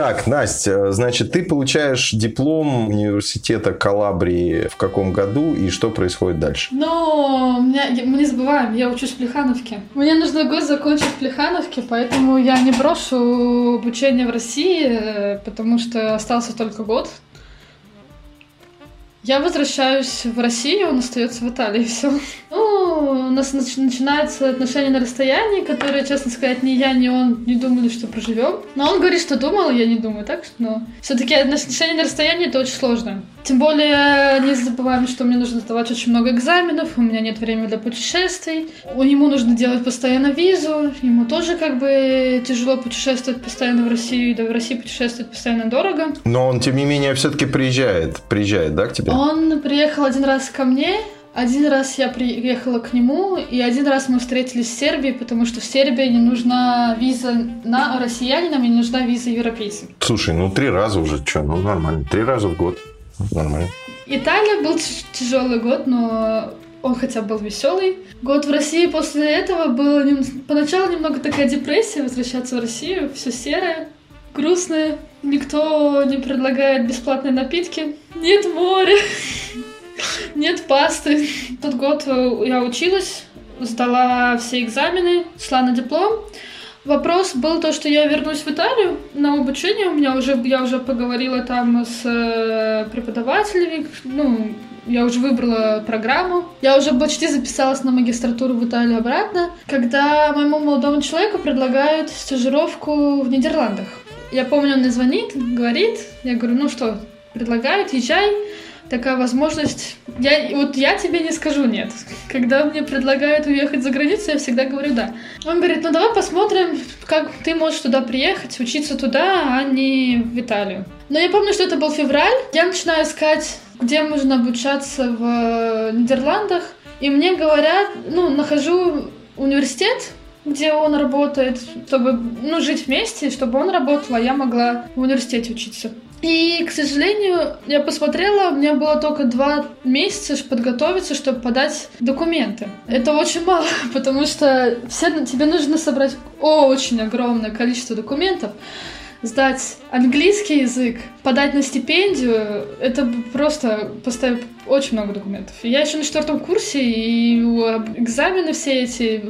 Так, Настя, значит, ты получаешь диплом университета Калабрии в каком году и что происходит дальше? Ну, меня, мы не забываем, я учусь в Плехановке. Мне нужно год закончить в Плехановке, поэтому я не брошу обучение в России, э, потому что остался только год. Я возвращаюсь в Россию, он остается в Италии, все. Ну, у нас начинаются отношения на расстоянии, которые, честно сказать, ни я, ни он не думали, что проживем. Но он говорит, что думал, я не думаю, так что, но все-таки отношения на расстоянии это очень сложно. Тем более, не забываем, что мне нужно сдавать очень много экзаменов, у меня нет времени для путешествий. Ему нужно делать постоянно визу, ему тоже как бы тяжело путешествовать постоянно в Россию, да в России путешествовать постоянно дорого. Но он, тем не менее, все-таки приезжает, приезжает, да, к тебе? Он приехал один раз ко мне, один раз я приехала к нему, и один раз мы встретились в Сербии, потому что в Сербии не нужна виза на россиянинам, и не нужна виза европейцам. Слушай, ну три раза уже, что, ну нормально, три раза в год. Нормально. Италия был тяжелый год, но он хотя бы был веселый. Год в России после этого было поначалу немного такая депрессия, возвращаться в Россию, все серое, грустное, никто не предлагает бесплатные напитки, нет моря, нет пасты. Тот год я училась, сдала все экзамены, шла на диплом. Вопрос был то, что я вернусь в Италию на обучение. У меня уже, я уже поговорила там с э, преподавателями, ну, я уже выбрала программу. Я уже почти записалась на магистратуру в Италию обратно, когда моему молодому человеку предлагают стажировку в Нидерландах. Я помню, он мне звонит, говорит, я говорю, ну что, предлагают, езжай такая возможность. Я, вот я тебе не скажу нет. Когда мне предлагают уехать за границу, я всегда говорю да. Он говорит, ну давай посмотрим, как ты можешь туда приехать, учиться туда, а не в Италию. Но я помню, что это был февраль. Я начинаю искать, где можно обучаться в Нидерландах. И мне говорят, ну, нахожу университет, где он работает, чтобы ну, жить вместе, чтобы он работал, а я могла в университете учиться. И, к сожалению, я посмотрела, у меня было только два месяца подготовиться, чтобы подать документы. Это очень мало, потому что все, тебе нужно собрать очень огромное количество документов, сдать английский язык, подать на стипендию, это просто поставить очень много документов. Я еще на четвертом курсе, и экзамены все эти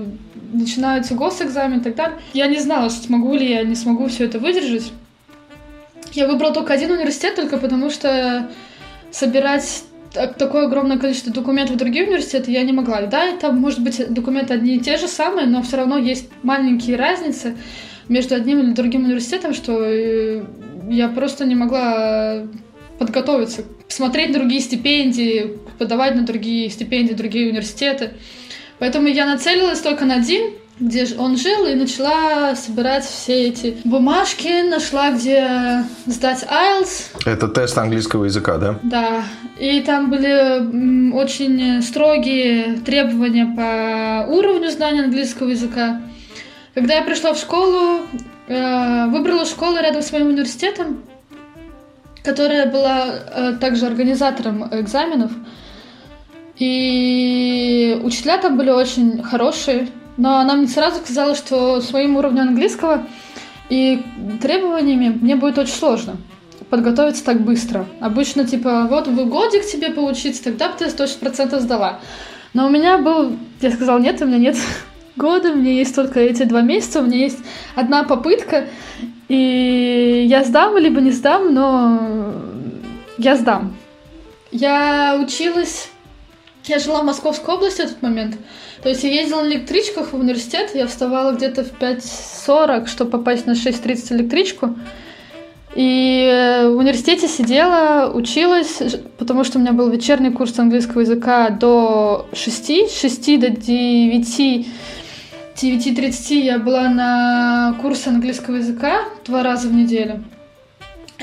начинаются госэкзамен и так далее. Я не знала, смогу ли я, не смогу все это выдержать. Я выбрала только один университет, только потому что собирать такое огромное количество документов в другие университеты я не могла. Да, это, может быть, документы одни и те же самые, но все равно есть маленькие разницы между одним или другим университетом, что э, я просто не могла подготовиться, смотреть другие стипендии, подавать на другие стипендии, другие университеты. Поэтому я нацелилась только на один, где он жил, и начала собирать все эти бумажки, нашла, где сдать IELTS. Это тест английского языка, да? Да. И там были очень строгие требования по уровню знания английского языка. Когда я пришла в школу, э, выбрала школу рядом с моим университетом, которая была э, также организатором экзаменов. И учителя там были очень хорошие, но она мне сразу сказала, что своим уровнем английского и требованиями мне будет очень сложно подготовиться так быстро. Обычно, типа, вот вы годик тебе поучиться, тогда бы ты 100% сдала. Но у меня был, я сказала, нет, у меня нет года, у меня есть только эти два месяца, у меня есть одна попытка, и я сдам, либо не сдам, но я сдам. Я училась я жила в Московской области в тот момент. То есть я ездила на электричках в университет. Я вставала где-то в 5.40, чтобы попасть на 6.30 электричку. И э, в университете сидела, училась, потому что у меня был вечерний курс английского языка до 6, 6 до 9, 9.30 я была на курсе английского языка два раза в неделю.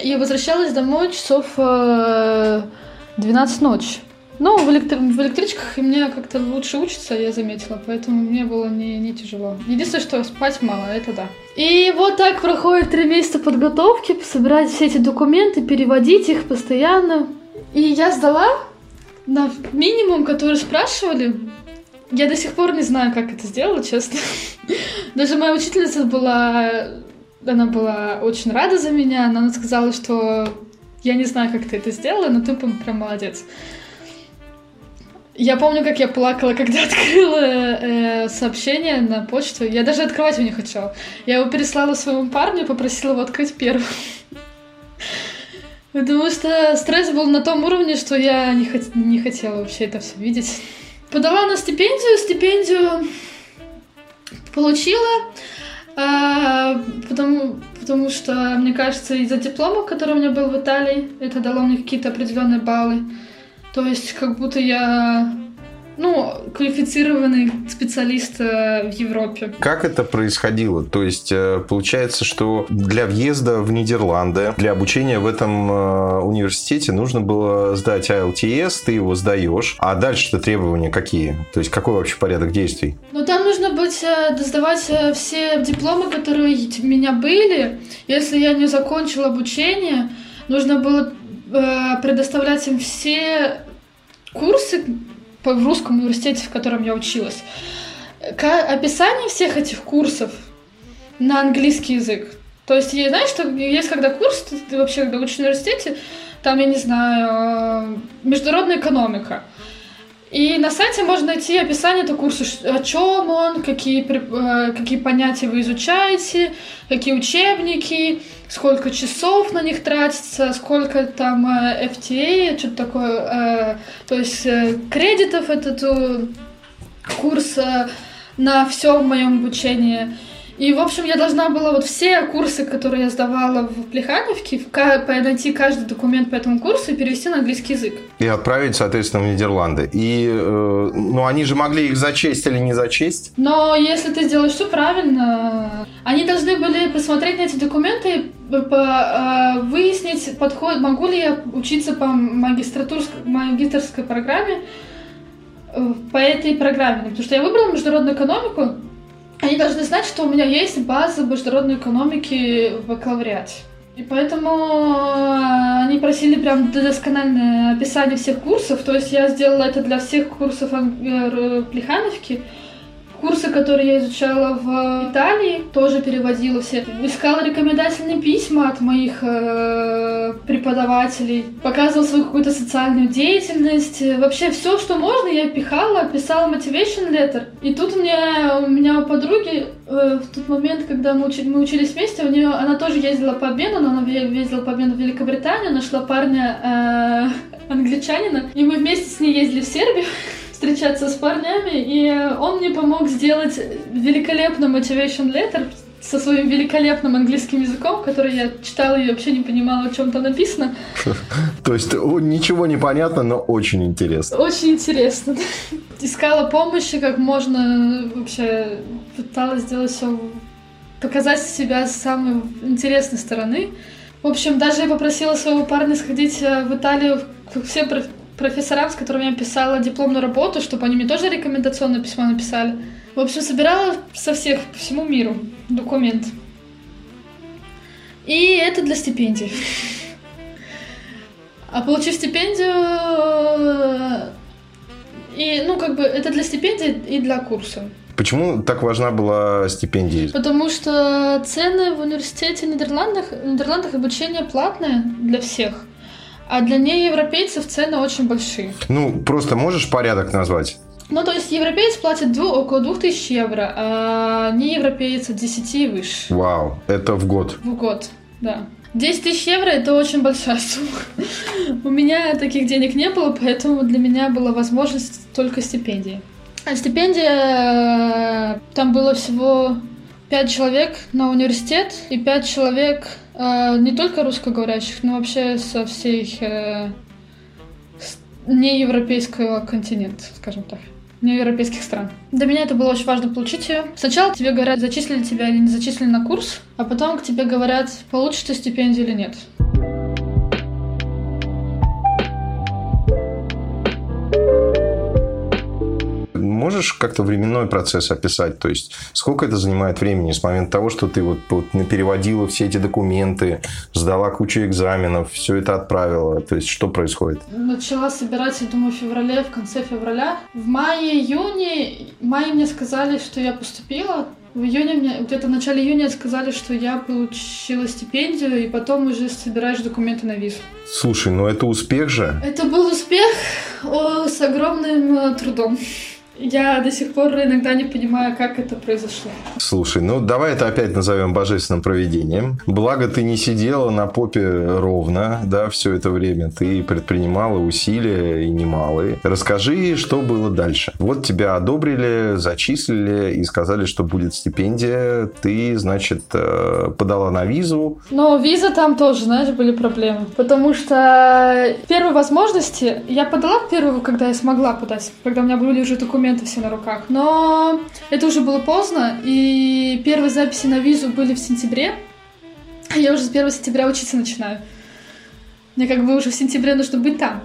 И возвращалась домой часов 12 э, ночи. Ну, в, электр... в электричках мне как-то лучше учиться, я заметила, поэтому мне было не, не тяжело. Единственное, что спать мало, это да. И вот так проходит три месяца подготовки, собирать все эти документы, переводить их постоянно. И я сдала на минимум, который спрашивали. Я до сих пор не знаю, как это сделала, честно. Даже моя учительница была она была очень рада за меня, но она сказала, что я не знаю, как ты это сделала, но ты прям молодец. Я помню, как я плакала, когда открыла э, сообщение на почту. Я даже открывать его не хотела. Я его переслала своему парню, попросила его открыть первым. Потому что стресс был на том уровне, что я не, хот- не хотела вообще это все видеть. Подала на стипендию, стипендию получила, а, потому, потому что, мне кажется, из-за диплома, который у меня был в Италии, это дало мне какие-то определенные баллы. То есть, как будто я ну, квалифицированный специалист э, в Европе. Как это происходило? То есть, э, получается, что для въезда в Нидерланды, для обучения в этом э, университете нужно было сдать IELTS, ты его сдаешь, а дальше-то требования какие? То есть, какой вообще порядок действий? Ну, там нужно быть, сдавать все дипломы, которые у меня были. Если я не закончила обучение, нужно было предоставлять им все курсы, в русском университете, в котором я училась. Описание всех этих курсов на английский язык. То есть, знаешь, что есть когда курс, ты вообще, когда учишь в университете, там, я не знаю, международная экономика. И на сайте можно найти описание этого курса, о чем он, какие, э, какие понятия вы изучаете, какие учебники, сколько часов на них тратится, сколько там э, FTA, что-то такое, э, то есть кредитов этот курс на все в моем обучении. И, в общем, я должна была вот все курсы, которые я сдавала в Плехановке, найти каждый документ по этому курсу и перевести на английский язык. И отправить, соответственно, в Нидерланды. И, э, ну, они же могли их зачесть или не зачесть? Но если ты сделаешь все правильно, они должны были посмотреть на эти документы, по, э, выяснить, подход, могу ли я учиться по магистрской программе, э, по этой программе. Потому что я выбрала международную экономику, они должны знать, что у меня есть база международной экономики в бакалавриате. И поэтому э, они просили прям доскональное описание всех курсов. То есть я сделала это для всех курсов э, Плехановки. Курсы, которые я изучала в Италии, тоже переводила все. Искала рекомендательные письма от моих э, преподавателей. Показывала свою какую-то социальную деятельность. Вообще все, что можно, я пихала, писала motivation letter. И тут у меня, у меня у подруги э, в тот момент, когда мы, учи, мы учились вместе, у нее, она тоже ездила по обмену, но она ездила по обмену в Великобританию, нашла парня э, англичанина, и мы вместе с ней ездили в Сербию встречаться с парнями, и он мне помог сделать великолепный motivation letter со своим великолепным английским языком, который я читала и вообще не понимала, о чем там написано. То есть ничего не понятно, но очень интересно. Очень интересно. Искала помощи, как можно вообще пыталась сделать все, показать себя с самой интересной стороны. В общем, даже я попросила своего парня сходить э, в Италию, все профессорам, с которыми я писала дипломную работу, чтобы они мне тоже рекомендационное письмо написали. В общем, собирала со всех по всему миру документ. И это для стипендий. А получив стипендию, и, ну, как бы, это для стипендии и для курса. Почему так важна была стипендия? Потому что цены в университете в Нидерландах, в Нидерландах обучение платное для всех. А для неевропейцев цены очень большие. Ну, просто можешь порядок назвать? Ну, то есть европеец платит дву, около 2000 евро, а не европеец от 10 и выше. Вау, это в год? В год, да. 10 тысяч евро – это очень большая сумма. У меня таких денег не было, поэтому для меня была возможность только стипендии. А стипендия, там было всего 5 человек на университет и 5 человек э, не только русскоговорящих, но вообще со всей э, неевропейского континента, скажем так неевропейских стран. Для меня это было очень важно получить ее. Сначала тебе говорят, зачислили тебя или не зачислили на курс, а потом к тебе говорят, получишь ты стипендию или нет. Можешь как-то временной процесс описать? То есть, сколько это занимает времени с момента того, что ты вот, вот переводила все эти документы, сдала кучу экзаменов, все это отправила? То есть, что происходит? Начала собирать, я думаю, в феврале, в конце февраля. В мае-июне, в мае мне сказали, что я поступила, В июне мне, где-то в начале июня сказали, что я получила стипендию, и потом уже собираешь документы на визу. Слушай, ну это успех же. Это был успех о, с огромным э, трудом. Я до сих пор иногда не понимаю, как это произошло. Слушай, ну давай это опять назовем божественным проведением. Благо ты не сидела на попе ровно, да, все это время. Ты предпринимала усилия и немалые. Расскажи, что было дальше. Вот тебя одобрили, зачислили и сказали, что будет стипендия. Ты, значит, э, подала на визу. Но виза там тоже, знаешь, были проблемы. Потому что первой возможности я подала первую, когда я смогла подать, когда у меня были уже документы документы все на руках. Но это уже было поздно, и первые записи на визу были в сентябре. Я уже с 1 сентября учиться начинаю. Мне как бы уже в сентябре нужно быть там.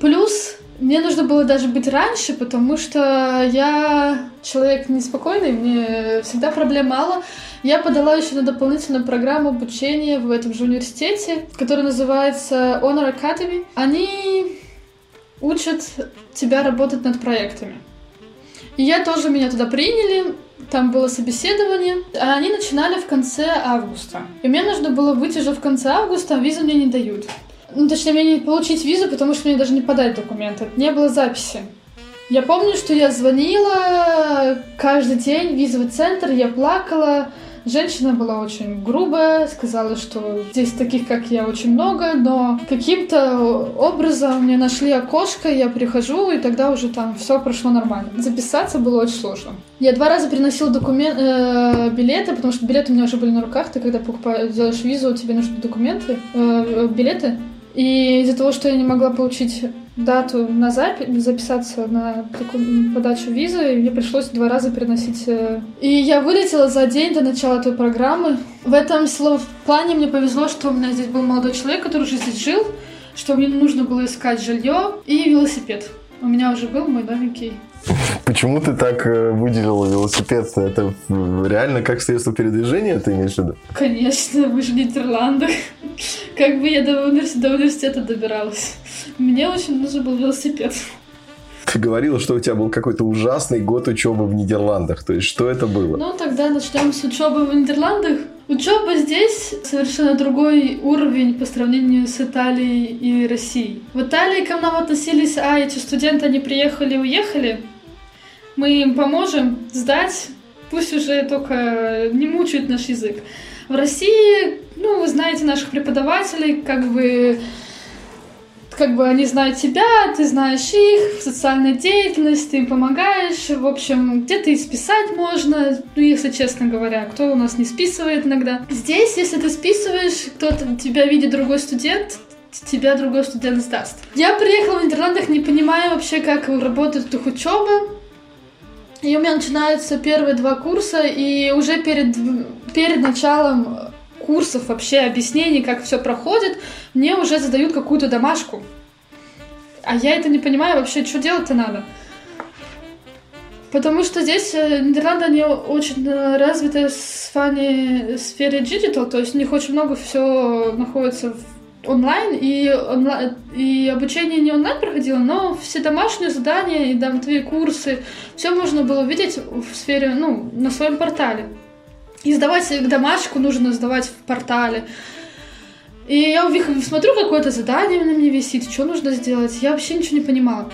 Плюс мне нужно было даже быть раньше, потому что я человек неспокойный, мне всегда проблем мало. Я подала еще на дополнительную программу обучения в этом же университете, которая называется Honor Academy. Они учат тебя работать над проектами. И я тоже меня туда приняли, там было собеседование, а они начинали в конце августа. И мне нужно было выйти уже в конце августа, а визу мне не дают. Ну, точнее, мне не получить визу, потому что мне даже не подать документы. Не было записи. Я помню, что я звонила каждый день в визовый центр, я плакала, Женщина была очень грубая, сказала, что здесь таких, как я, очень много, но каким-то образом мне нашли окошко, я прихожу, и тогда уже там все прошло нормально. Записаться было очень сложно. Я два раза приносила документ, э, билеты, потому что билеты у меня уже были на руках. Ты когда покупаешь, делаешь визу, тебе нужны документы, э, билеты. И из-за того, что я не могла получить дату на запись, записаться на подачу визы, мне пришлось два раза переносить. Э, и я вылетела за день до начала той программы. В этом плане мне повезло, что у меня здесь был молодой человек, который уже здесь жил, что мне нужно было искать жилье и велосипед. У меня уже был мой новенький Почему ты так э, выделила велосипед? Это реально как средство передвижения, ты имеешь в виду? Конечно, мы же в Нидерландах. Как бы я до университета, до университета добиралась. Мне очень нужен был велосипед. Ты говорила, что у тебя был какой-то ужасный год учебы в Нидерландах. То есть, что это было? Ну, тогда начнем с учебы в Нидерландах. Учеба здесь совершенно другой уровень по сравнению с Италией и Россией. В Италии к нам относились, а эти студенты, они приехали, уехали, мы им поможем сдать, пусть уже только не мучают наш язык. В России, ну, вы знаете наших преподавателей, как бы как бы они знают тебя, ты знаешь их, социальная деятельность, ты им помогаешь, в общем, где-то и списать можно, ну, если честно говоря, кто у нас не списывает иногда. Здесь, если ты списываешь, кто-то тебя видит другой студент, тебя другой студент сдаст. Я приехала в Нидерландах, не понимая вообще, как работает их учеба, и у меня начинаются первые два курса, и уже перед, перед началом курсов вообще объяснений, как все проходит, мне уже задают какую-то домашку. А я это не понимаю вообще, что делать-то надо. Потому что здесь э, Нидерланды, они очень э, развиты в сфере digital, то есть у них очень много все находится в онлайн, и, онлайн, и обучение не онлайн проходило, но все домашние задания и там твои курсы, все можно было видеть в сфере, ну, на своем портале. И сдавать домашку нужно сдавать в портале. И я смотрю, какое-то задание на мне висит, что нужно сделать. Я вообще ничего не понимала.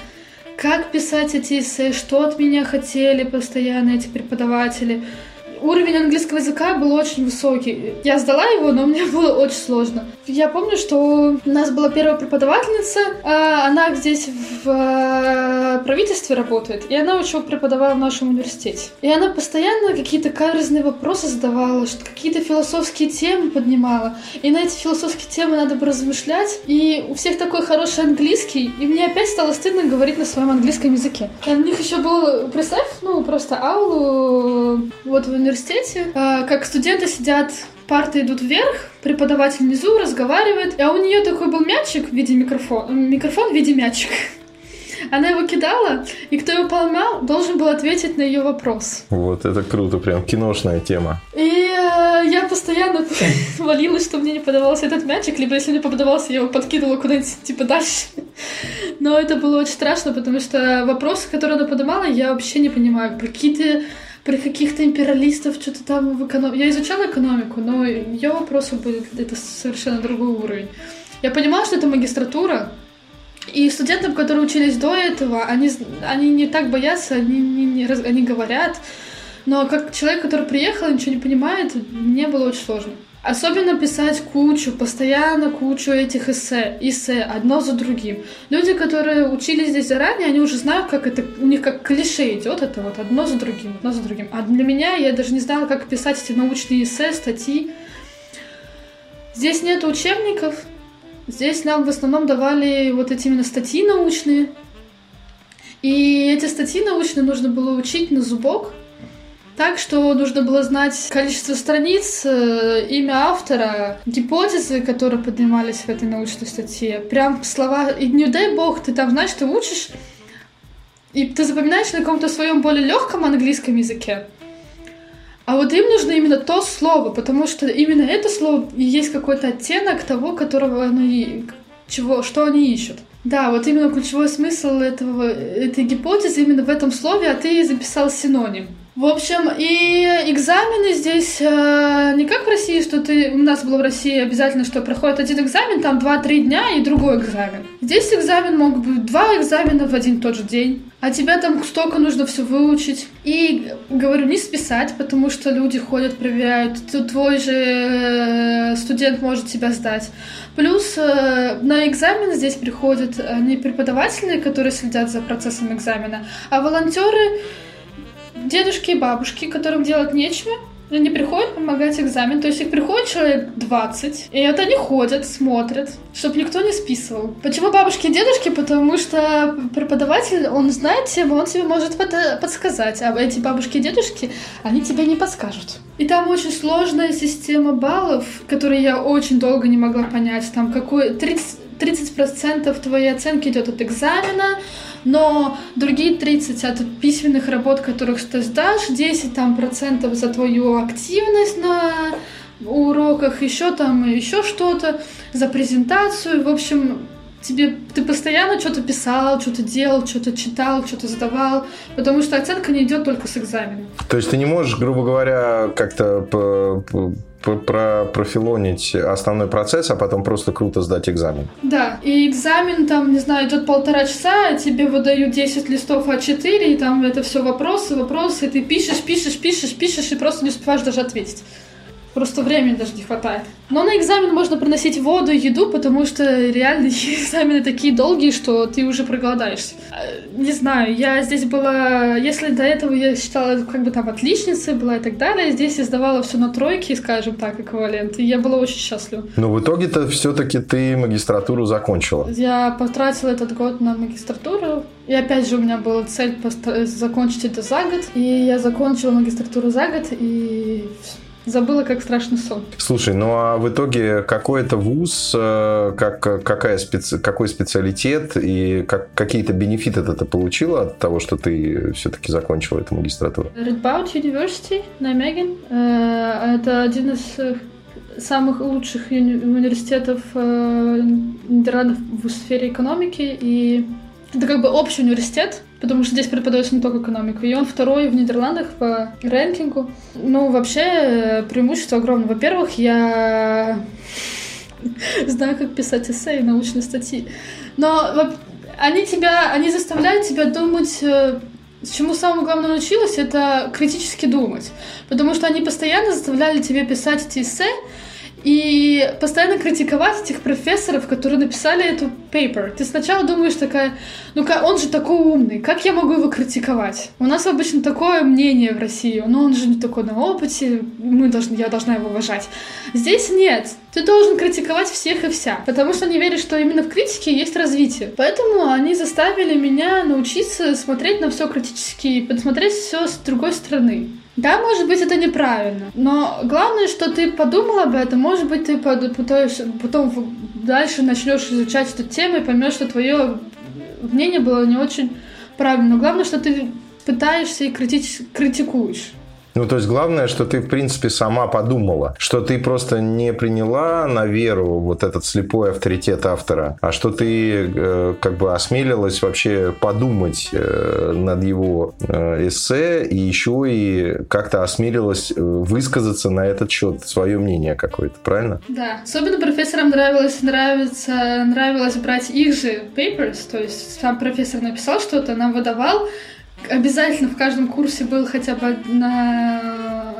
Как писать эти эссе, что от меня хотели постоянно эти преподаватели уровень английского языка был очень высокий. Я сдала его, но мне было очень сложно. Я помню, что у нас была первая преподавательница, а она здесь в э, правительстве работает, и она еще преподавала в нашем университете. И она постоянно какие-то каверзные вопросы задавала, что какие-то философские темы поднимала. И на эти философские темы надо бы размышлять. И у всех такой хороший английский, и мне опять стало стыдно говорить на своем английском языке. А у них еще был, представь, ну, просто аулу вот в университете, а, как студенты сидят парты идут вверх, преподаватель внизу разговаривает, а у нее такой был мячик в виде микрофона, микрофон в виде мячика. Она его кидала, и кто его поймал, должен был ответить на ее вопрос. Вот это круто, прям киношная тема. И э, я постоянно молилась, что мне не подавался этот мячик, либо если мне подавался, я его подкидывала куда-нибудь типа дальше. Но это было очень страшно, потому что вопросы, которые она подавала, я вообще не понимаю. Какие-то про каких-то империалистов, что-то там в экономике. Я изучала экономику, но ее вопросы были это совершенно другой уровень. Я понимала, что это магистратура, и студентам, которые учились до этого, они, они не так боятся, они, не, не, они говорят. Но как человек, который приехал и ничего не понимает, мне было очень сложно. Особенно писать кучу, постоянно кучу этих эссе, эссе, одно за другим. Люди, которые учились здесь заранее, они уже знают, как это, у них как клише идет это вот одно за другим, одно за другим. А для меня я даже не знала, как писать эти научные эссе, статьи. Здесь нет учебников, здесь нам в основном давали вот эти именно статьи научные. И эти статьи научные нужно было учить на зубок, так, что нужно было знать количество страниц, э, имя автора, гипотезы, которые поднимались в этой научной статье. Прям слова... И не дай бог, ты там, знаешь, ты учишь, и ты запоминаешь на каком-то своем более легком английском языке. А вот им нужно именно то слово, потому что именно это слово и есть какой-то оттенок того, которого они, чего, что они ищут. Да, вот именно ключевой смысл этого, этой гипотезы именно в этом слове, а ты записал синоним. В общем, и экзамены здесь э, не как в России, что ты у нас было в России обязательно, что проходит один экзамен, там 2-3 дня и другой экзамен. Здесь экзамен мог быть два экзамена в один тот же день. А тебя там столько нужно все выучить. И, говорю, не списать, потому что люди ходят, проверяют. Твой же э, студент может тебя сдать. Плюс э, на экзамен здесь приходят не преподаватели, которые следят за процессом экзамена, а волонтеры, дедушки и бабушки, которым делать нечего, они приходят помогать экзамен. То есть их приходит человек 20, и вот они ходят, смотрят, чтобы никто не списывал. Почему бабушки и дедушки? Потому что преподаватель, он знает тему, он тебе может под подсказать. А эти бабушки и дедушки, они тебе не подскажут. И там очень сложная система баллов, которые я очень долго не могла понять. Там какой 30, 30% твоей оценки идет от экзамена, но другие 30 от письменных работ, которых ты сдашь, 10 там процентов за твою активность на уроках, еще там еще что-то, за презентацию, в общем, тебе ты постоянно что-то писал, что-то делал, что-то читал, что-то задавал, потому что оценка не идет только с экзамена. То есть ты не можешь, грубо говоря, как-то профилонить основной процесс, а потом просто круто сдать экзамен. Да, и экзамен там, не знаю, идет полтора часа, тебе выдают 10 листов А4, и там это все вопросы, вопросы, и ты пишешь, пишешь, пишешь, пишешь, и просто не успеваешь даже ответить. Просто времени даже не хватает. Но на экзамен можно приносить воду, еду, потому что реально экзамены такие долгие, что ты уже проголодаешься. Э, не знаю, я здесь была... Если до этого я считала как бы там отличницей была и так далее, здесь я сдавала все на тройки, скажем так, эквивалент, и я была очень счастлива. Но в итоге-то все-таки ты магистратуру закончила. Я потратила этот год на магистратуру, и опять же у меня была цель закончить это за год, и я закончила магистратуру за год, и Забыла, как страшный сон. Слушай, ну а в итоге какой это вуз, э, как, какая специ, какой специалитет и как, какие-то бенефиты ты получила от того, что ты все-таки закончила эту магистратуру? Redboud University, Nijmegen. Э, это один из э, самых лучших университетов Нидерландов в сфере экономики. И это как бы общий университет, потому что здесь преподается не только экономика. И он второй в Нидерландах по рэнкингу. Ну, вообще, э, преимущество огромное. Во-первых, я знаю, как писать эссе и научные статьи. Но они тебя, они заставляют тебя думать э, чему самое главное научилась, это критически думать. Потому что они постоянно заставляли тебя писать эти эссе, и постоянно критиковать этих профессоров, которые написали эту paper. Ты сначала думаешь такая, ну ка он же такой умный, как я могу его критиковать? У нас обычно такое мнение в России, но он же не такой на опыте, мы должны, я должна его уважать. Здесь нет. Ты должен критиковать всех и вся, потому что они верят, что именно в критике есть развитие. Поэтому они заставили меня научиться смотреть на все критически и посмотреть все с другой стороны. Да, может быть, это неправильно. Но главное, что ты подумал об этом. Может быть, ты пытаешься, потом дальше начнешь изучать эту тему и поймешь, что твое мнение было не очень правильно. Но главное, что ты пытаешься и крити критикуешь. Ну, то есть главное, что ты, в принципе, сама подумала, что ты просто не приняла на веру вот этот слепой авторитет автора, а что ты э, как бы осмелилась вообще подумать э, над его э, эссе и еще и как-то осмелилась э, высказаться на этот счет, свое мнение какое-то, правильно? Да. Особенно профессорам нравилось, нравится, нравилось брать их же papers, то есть сам профессор написал что-то, нам выдавал, обязательно в каждом курсе был хотя бы на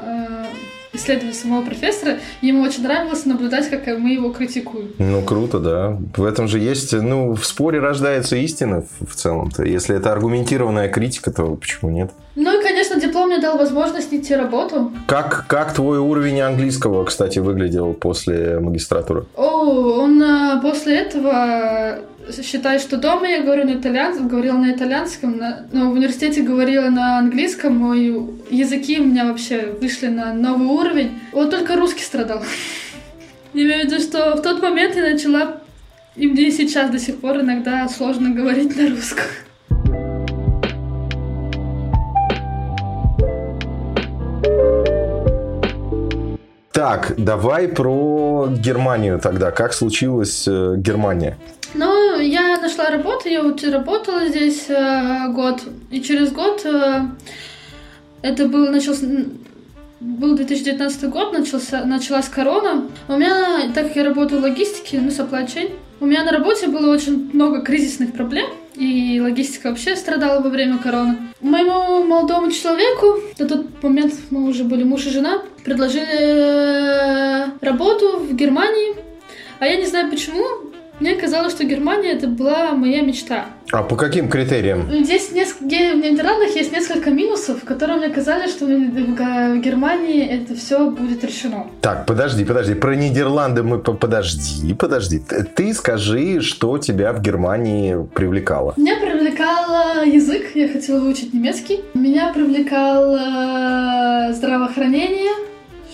э, исследование самого профессора. Ему очень нравилось наблюдать, как мы его критикуем. Ну, круто, да. В этом же есть... Ну, в споре рождается истина в целом-то. Если это аргументированная критика, то почему нет? Ну и, конечно, диплом мне дал возможность найти работу. Как, как твой уровень английского, кстати, выглядел после магистратуры? О, он э, после этого считаю, что дома я говорю на итальянском, говорила на итальянском, на, но в университете говорила на английском, мой языки у меня вообще вышли на новый уровень. Вот только русский страдал. Я имею в виду, что в тот момент я начала, и мне сейчас до сих пор иногда сложно говорить на русском. Так, давай про Германию тогда. Как случилась э, Германия? Я нашла работу, я вот работала здесь э, год, и через год э, это был начался был 2019 год, начался, началась корона. У меня, так как я работаю в логистике, ну, supply chain, у меня на работе было очень много кризисных проблем, и логистика вообще страдала во время короны. Моему молодому человеку, на тот момент мы уже были муж и жена, предложили э, работу в Германии, а я не знаю почему, мне казалось, что Германия это была моя мечта. А по каким критериям? Здесь несколько, в Нидерландах есть несколько минусов, которые мне казались, что в Германии это все будет решено. Так, подожди, подожди. Про Нидерланды мы подожди, подожди. Ты скажи, что тебя в Германии привлекало. Меня привлекал язык, я хотела выучить немецкий. Меня привлекало здравоохранение,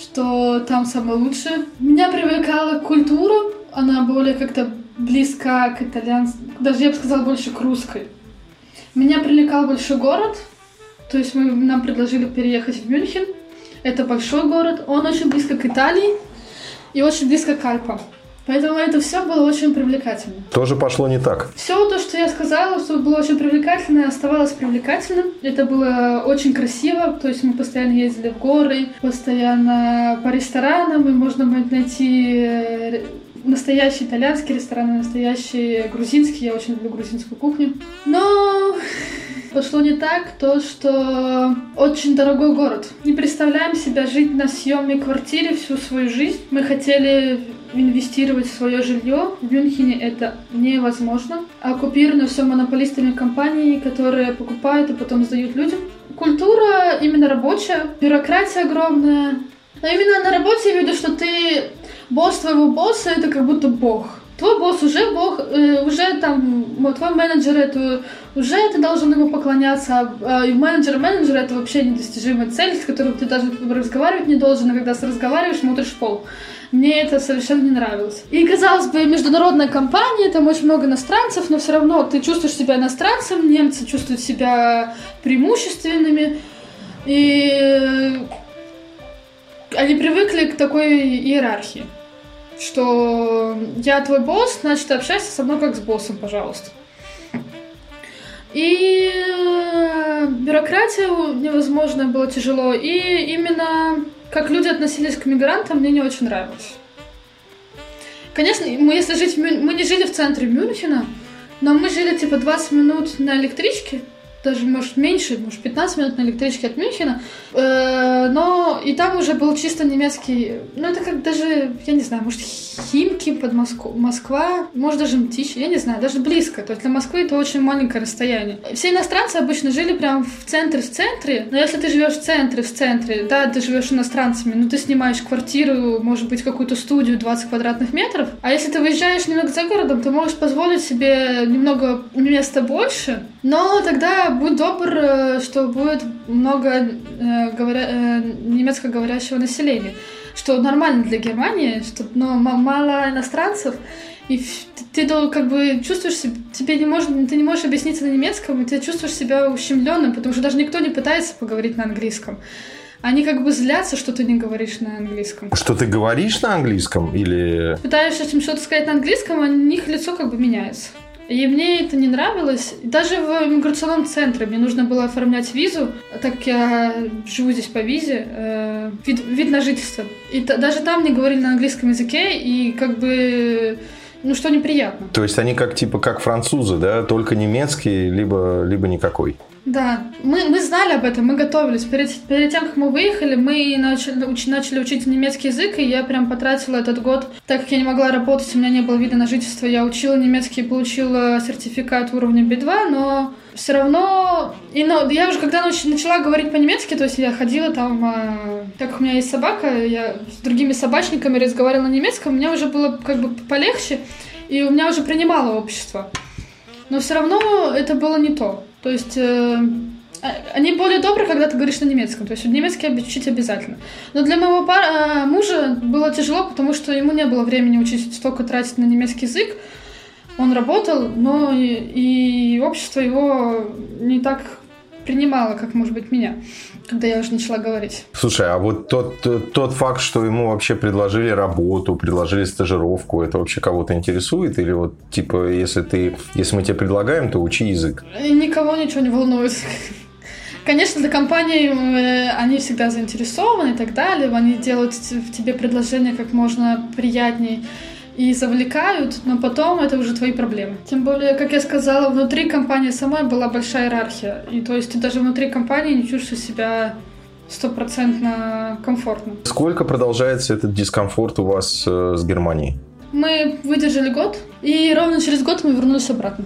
что там самое лучшее. Меня привлекала культура, она более как-то близка к итальянскому, даже я бы сказала больше к русской. Меня привлекал большой город, то есть мы, нам предложили переехать в Мюнхен. Это большой город, он очень близко к Италии и очень близко к Альпам. Поэтому это все было очень привлекательно. Тоже пошло не так. Все то, что я сказала, что было очень привлекательно, оставалось привлекательным. Это было очень красиво, то есть мы постоянно ездили в горы, постоянно по ресторанам, и можно найти э, настоящий итальянский ресторан, настоящий грузинский. Я очень люблю грузинскую кухню. Но пошло не так то, что очень дорогой город. Не представляем себя жить на съемной квартире всю свою жизнь. Мы хотели инвестировать в свое жилье. В Мюнхене это невозможно. Оккупировано все монополистами компаний, которые покупают и потом сдают людям. Культура именно рабочая, бюрократия огромная. Но именно на работе я виду, что ты босс твоего босса это как будто бог. Твой босс уже бог, э, уже там, твой менеджер это уже ты должен ему поклоняться, а, и менеджер менеджера это вообще недостижимая цель, с которой ты даже разговаривать не должен, а когда разговариваешь, смотришь в пол. Мне это совершенно не нравилось. И, казалось бы, международная компания, там очень много иностранцев, но все равно ты чувствуешь себя иностранцем, немцы чувствуют себя преимущественными, и они привыкли к такой иерархии, что я твой босс, значит, общайся со мной как с боссом, пожалуйста. И э, бюрократия невозможно было тяжело. И именно как люди относились к мигрантам, мне не очень нравилось. Конечно, мы если жить мы не жили в центре Мюнхена, но мы жили типа 20 минут на электричке даже, может, меньше, может, 15 минут на электричке от Мюнхена. Э, но и там уже был чисто немецкий, ну, это как даже, я не знаю, может, Химки под Москву, Москва, может, даже Мтич, я не знаю, даже близко. То есть для Москвы это очень маленькое расстояние. Все иностранцы обычно жили прям в центре, в центре, но если ты живешь в центре, в центре, да, ты живешь иностранцами, ну, ты снимаешь квартиру, может быть, какую-то студию 20 квадратных метров, а если ты выезжаешь немного за городом, ты можешь позволить себе немного места больше, но тогда будь добр, э, что будет много э, говоря, э, немецкоговорящего населения, что нормально для Германии, что но мало иностранцев, и ты, ты как бы чувствуешь себя, тебе не можешь, ты не можешь объясниться на немецком, и ты чувствуешь себя ущемленным, потому что даже никто не пытается поговорить на английском. они как бы злятся, что ты не говоришь на английском. Что ты говоришь на английском или... Пытаешься им что-то сказать на английском, а у них лицо как бы меняется. И мне это не нравилось. Даже в иммиграционном центре мне нужно было оформлять визу, так как я живу здесь по визе, э, вид, вид на жительство. И та, даже там мне говорили на английском языке, и как бы ну что неприятно. То есть они как типа как французы, да, только немецкий, либо, либо никакой. Да, мы, мы знали об этом, мы готовились. Перед, перед тем, как мы выехали, мы начали, уч, начали учить немецкий язык, и я прям потратила этот год, так как я не могла работать, у меня не было вида на жительство, я учила немецкий получила сертификат уровня B2, но все равно... И, ну, я уже когда начала говорить по-немецки, то есть я ходила там, а, так как у меня есть собака, я с другими собачниками разговаривала на немецком, мне уже было как бы полегче, и у меня уже принимало общество. Но все равно это было не то. То есть э, а, они более добры, когда ты говоришь на немецком. То есть немецкий учить обязательно. Но для моего пар, э, мужа было тяжело, потому что ему не было времени учить столько тратить на немецкий язык. Он работал, но и, и общество его не так принимало, как, может быть, меня когда я уже начала говорить. Слушай, а вот тот, тот, тот факт, что ему вообще предложили работу, предложили стажировку, это вообще кого-то интересует? Или вот, типа, если ты, если мы тебе предлагаем, то учи язык? Никого ничего не волнует. Конечно, для компании э, они всегда заинтересованы и так далее. Они делают в тебе предложение как можно приятней и завлекают, но потом это уже твои проблемы. Тем более, как я сказала, внутри компании самой была большая иерархия. И то есть ты даже внутри компании не чувствуешь себя стопроцентно комфортно. Сколько продолжается этот дискомфорт у вас э, с Германией? Мы выдержали год, и ровно через год мы вернулись обратно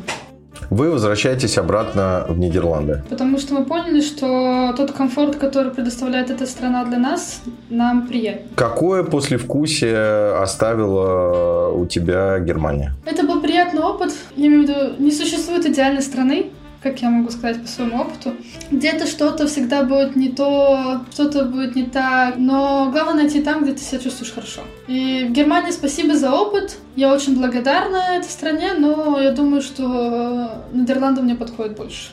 вы возвращаетесь обратно в Нидерланды. Потому что мы поняли, что тот комфорт, который предоставляет эта страна для нас, нам приятен. Какое послевкусие оставила у тебя Германия? Это был приятный опыт. Я имею в виду, не существует идеальной страны, как я могу сказать по своему опыту. Где-то что-то всегда будет не то, что-то будет не так, но главное найти там, где ты себя чувствуешь хорошо. И в Германии спасибо за опыт. Я очень благодарна этой стране, но я думаю, что Нидерланды мне подходит больше.